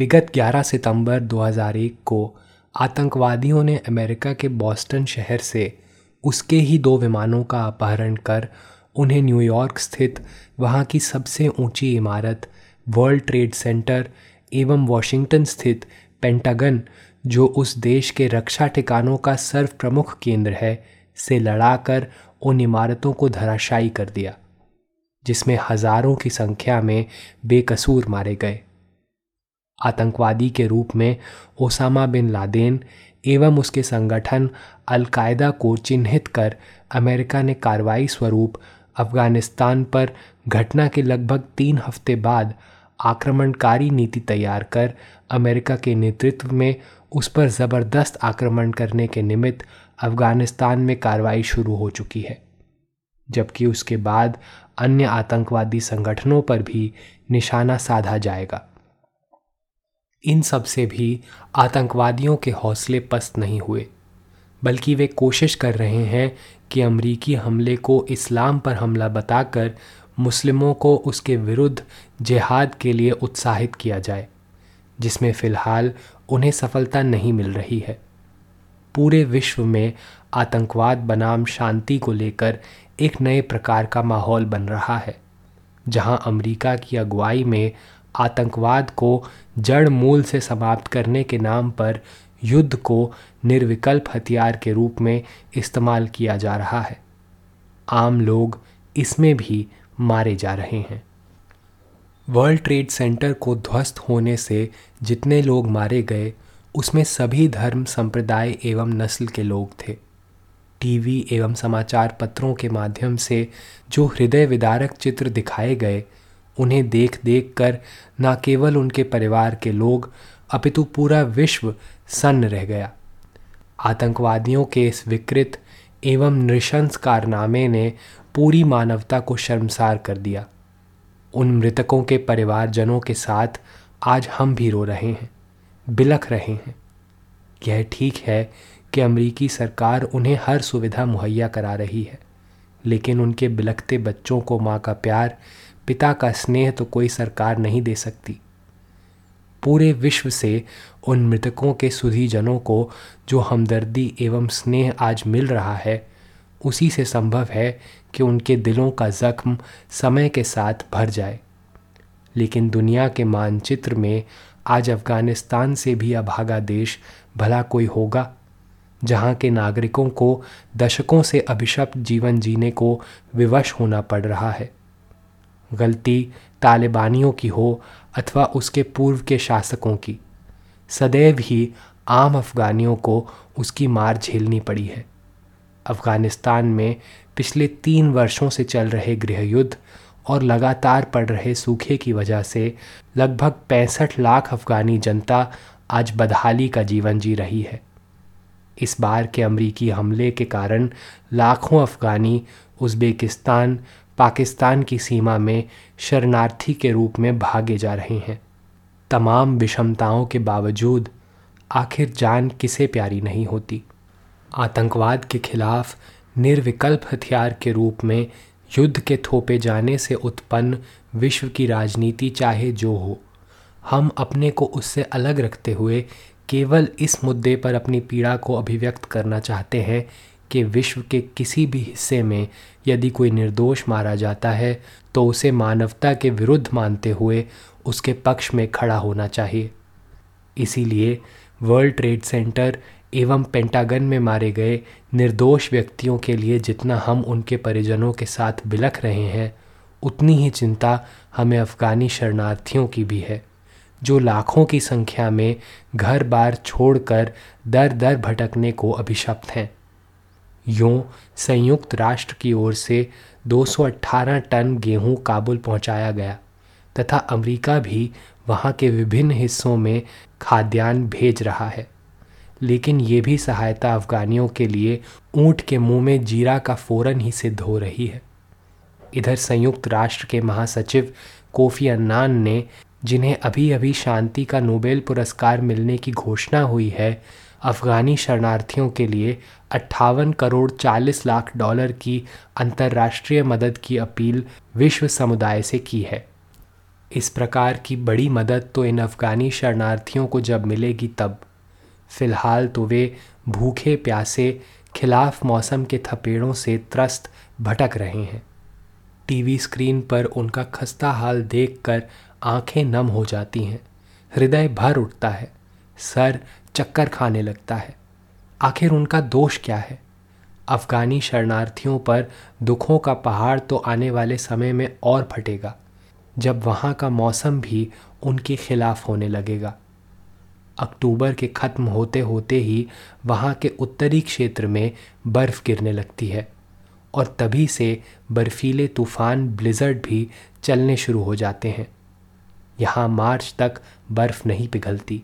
विगत 11 सितंबर 2001 को आतंकवादियों ने अमेरिका के बॉस्टन शहर से उसके ही दो विमानों का अपहरण कर उन्हें न्यूयॉर्क स्थित वहाँ की सबसे ऊँची इमारत, वर्ल्ड ट्रेड सेंटर एवं वॉशिंगटन स्थित पेंटागन, जो उस देश के रक्षा ठिकानों का सर्व प्रमुख केंद्र है, से लड़ाकर उन इमारतों को धराशायी कर दिया, जिसमें हज़ारों की संख्या में बेकसूर मारे गए। आतंकवादी के रूप में ओसामा बिन लादेन एवं उसके संगठन अलकायदा को चिन्हित कर अमेरिका ने कार्रवाई स्वरूप अफ़गानिस्तान पर घटना के लगभग तीन हफ़्ते बाद आक्रमणकारी नीति तैयार कर अमेरिका के नेतृत्व में उस पर ज़बरदस्त आक्रमण करने के निमित्त अफ़गानिस्तान में कार्रवाई शुरू हो चुकी है, जबकि उसके बाद अन्य आतंकवादी संगठनों पर भी निशाना साधा जाएगा। इन सबसे भी आतंकवादियों के हौसले पस्त नहीं हुए, बल्कि वे कोशिश कर रहे हैं कि अमरीकी हमले को इस्लाम पर हमला बताकर मुस्लिमों को उसके विरुद्ध जिहाद के लिए उत्साहित किया जाए, जिसमें फ़िलहाल उन्हें सफलता नहीं मिल रही है। पूरे विश्व में आतंकवाद बनाम शांति को लेकर एक नए प्रकार का माहौल बन रहा है, जहाँ अमेरिका की अगुवाई में आतंकवाद को जड़ मूल से समाप्त करने के नाम पर युद्ध को निर्विकल्प हथियार के रूप में इस्तेमाल किया जा रहा है। आम लोग इसमें भी मारे जा रहे हैं। वर्ल्ड ट्रेड सेंटर को ध्वस्त होने से जितने लोग मारे गए, उसमें सभी धर्म, संप्रदाय एवं नस्ल के लोग थे। टीवी एवं समाचार पत्रों के माध्यम से जो हृदय विदारक चित्र दिखाए गए उन्हें देख देख कर न केवल उनके परिवार के लोग, अपितु पूरा विश्व सन्न रह गया। आतंकवादियों के इस विकृत एवं नृशंस कारनामे ने पूरी मानवता को शर्मसार कर दिया। उन मृतकों के परिवारजनों के साथ आज हम भी रो रहे हैं, बिलख रहे हैं। यह ठीक है कि अमरीकी सरकार उन्हें हर सुविधा मुहैया करा रही है, लेकिन उनके बिलखते बच्चों को माँ का प्यार पिता का स्नेह तो कोई सरकार नहीं दे सकती। पूरे विश्व से उन मृतकों के सुधीजनों को जो हमदर्दी एवं स्नेह आज मिल रहा है, उसी से संभव है कि उनके दिलों का जख्म समय के साथ भर जाए। लेकिन दुनिया के मानचित्र में आज अफ़गानिस्तान से भी अभागा देश भला कोई होगा, जहाँ के नागरिकों को दशकों से अभिशप्त जीवन जीने को विवश होना पड़ रहा है। गलती तालिबानियों की हो अथवा उसके पूर्व के शासकों की। सदैव ही आम अफ़गानियों को उसकी मार झेलनी पड़ी है। अफ़गानिस्तान में पिछले तीन वर्षों से चल रहे गृहयुद्ध और लगातार पड़ रहे सूखे की वजह से लगभग पैंसठ लाख अफ़गानी जनता आज बदहाली का जीवन जी रही है। इस बार के अमरीकी हमले के कारण लाखों अफ़गानी उज़्बेकिस्तान पाकिस्तान की सीमा में शरणार्थी के रूप में भागे जा रहे हैं। तमाम विषमताओं के बावजूद आखिर जान किसे प्यारी नहीं होती। आतंकवाद के खिलाफ निर्विकल्प हथियार के रूप में युद्ध के थोपे जाने से उत्पन्न विश्व की राजनीति चाहे जो हो, हम अपने को उससे अलग रखते हुए केवल इस मुद्दे पर अपनी पीड़ा को अभिव्यक्त करना चाहते हैं कि विश्व के किसी भी हिस्से में यदि कोई निर्दोष मारा जाता है तो उसे मानवता के विरुद्ध मानते हुए उसके पक्ष में खड़ा होना चाहिए। इसीलिए वर्ल्ड ट्रेड सेंटर एवं पेंटागन में मारे गए निर्दोष व्यक्तियों के लिए जितना हम उनके परिजनों के साथ बिलख रहे हैं, उतनी ही चिंता हमें अफ़गानी शरणार्थियों की भी है, जो लाखों की संख्या में घर बार छोड़कर दर दर भटकने को अभिशप्त हैं। यूँ संयुक्त राष्ट्र की ओर से 218 टन गेहूँ काबुल पहुँचाया गया, तथा अमेरिका भी वहाँ के विभिन्न हिस्सों में खाद्यान्न भेज रहा है। लेकिन ये भी सहायता अफगानियों के लिए ऊँट के मुँह में जीरा का फ़ौरन ही सिद्ध हो रही है। इधर संयुक्त राष्ट्र के महासचिव कोफी अन्नान ने, जिन्हें अभी अभी शांति का नोबेल पुरस्कार मिलने की घोषणा हुई है अफ़गानी शरणार्थियों के लिए अट्ठावन करोड़ 40 लाख डॉलर की अंतर्राष्ट्रीय मदद की अपील विश्व समुदाय से की है। इस प्रकार की बड़ी मदद तो इन अफ़गानी शरणार्थियों को जब मिलेगी तब। फ़िलहाल तो वे भूखे प्यासे, खिलाफ मौसम के थपेड़ों से त्रस्त भटक रहे हैं। टीवी स्क्रीन पर उनका खस्ता हाल देखकर आँखें नम हो जाती हैं। हृदय भर उठता है। सर चक्कर खाने लगता है। आखिर उनका दोष क्या है? अफ़गानी शरणार्थियों पर दुखों का पहाड़ तो आने वाले समय में और फटेगा, जब वहाँ का मौसम भी उनके खिलाफ होने लगेगा। अक्टूबर के ख़त्म होते होते ही वहाँ के उत्तरी क्षेत्र में बर्फ़ गिरने लगती है और तभी से बर्फीले तूफ़ान ब्लिज़र्ड भी चलने शुरू हो जाते हैं। यहाँ मार्च तक बर्फ़ नहीं पिघलती।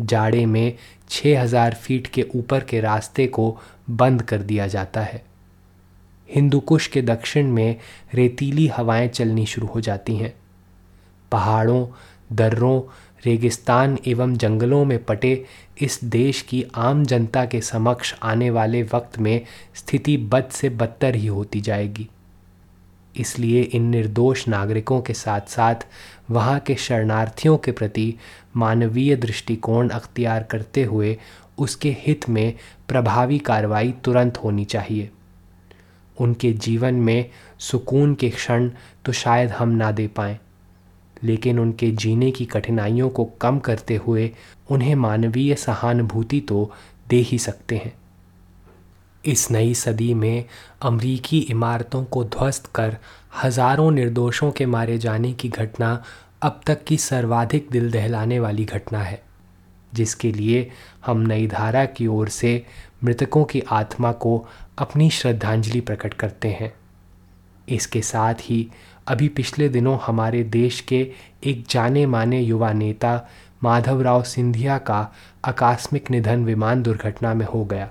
जाड़े में 6000 फीट के ऊपर के रास्ते को बंद कर दिया जाता है। हिंदुकुश के दक्षिण में रेतीली हवाएँ चलनी शुरू हो जाती हैं। पहाड़ों, दर्रों, रेगिस्तान एवं जंगलों में पटे इस देश की आम जनता के समक्ष आने वाले वक्त में स्थिति बद से बदतर ही होती जाएगी। इसलिए इन निर्दोष नागरिकों के साथ साथ वहाँ के शरणार्थियों के प्रति मानवीय दृष्टिकोण अख्तियार करते हुए उसके हित में प्रभावी कार्रवाई तुरंत होनी चाहिए। उनके जीवन में सुकून के क्षण तो शायद हम ना दे पाएँ, लेकिन उनके जीने की कठिनाइयों को कम करते हुए उन्हें मानवीय सहानुभूति तो दे ही सकते हैं। इस नई सदी में अमरीकी इमारतों को ध्वस्त कर हज़ारों निर्दोषों के मारे जाने की घटना अब तक की सर्वाधिक दिल दहलाने वाली घटना है, जिसके लिए हम नई धारा की ओर से मृतकों की आत्मा को अपनी श्रद्धांजलि प्रकट करते हैं। इसके साथ ही अभी पिछले दिनों हमारे देश के एक जाने माने युवा नेता माधवराव सिंधिया का आकस्मिक निधन विमान दुर्घटना में हो गया।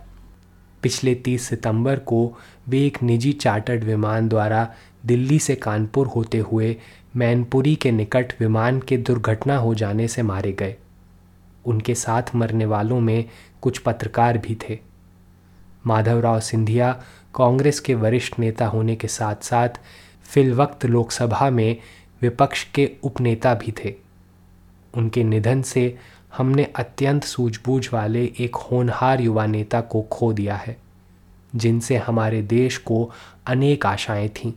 पिछले 30 सितंबर को वे एक निजी चार्टर्ड विमान द्वारा दिल्ली से कानपुर होते हुए मैनपुरी के निकट विमान के दुर्घटना हो जाने से मारे गए। उनके साथ मरने वालों में कुछ पत्रकार भी थे। माधवराव सिंधिया कांग्रेस के वरिष्ठ नेता होने के साथ साथ फिल वक्त लोकसभा में विपक्ष के उपनेता भी थे। उनके निधन से हमने अत्यंत सूझबूझ वाले एक होनहार युवा नेता को खो दिया है, जिनसे हमारे देश को अनेक आशाएँ थीं।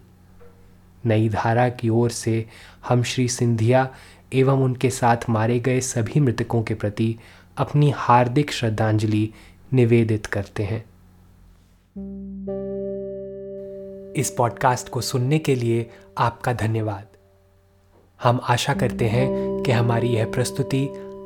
नई धारा की ओर से हम श्री सिंधिया एवं उनके साथ मारे गए सभी मृतकों के प्रति अपनी हार्दिक श्रद्धांजलि निवेदित करते हैं। इस पॉडकास्ट को सुनने के लिए आपका धन्यवाद। हम आशा करते हैं कि हमारी यह प्रस्तुति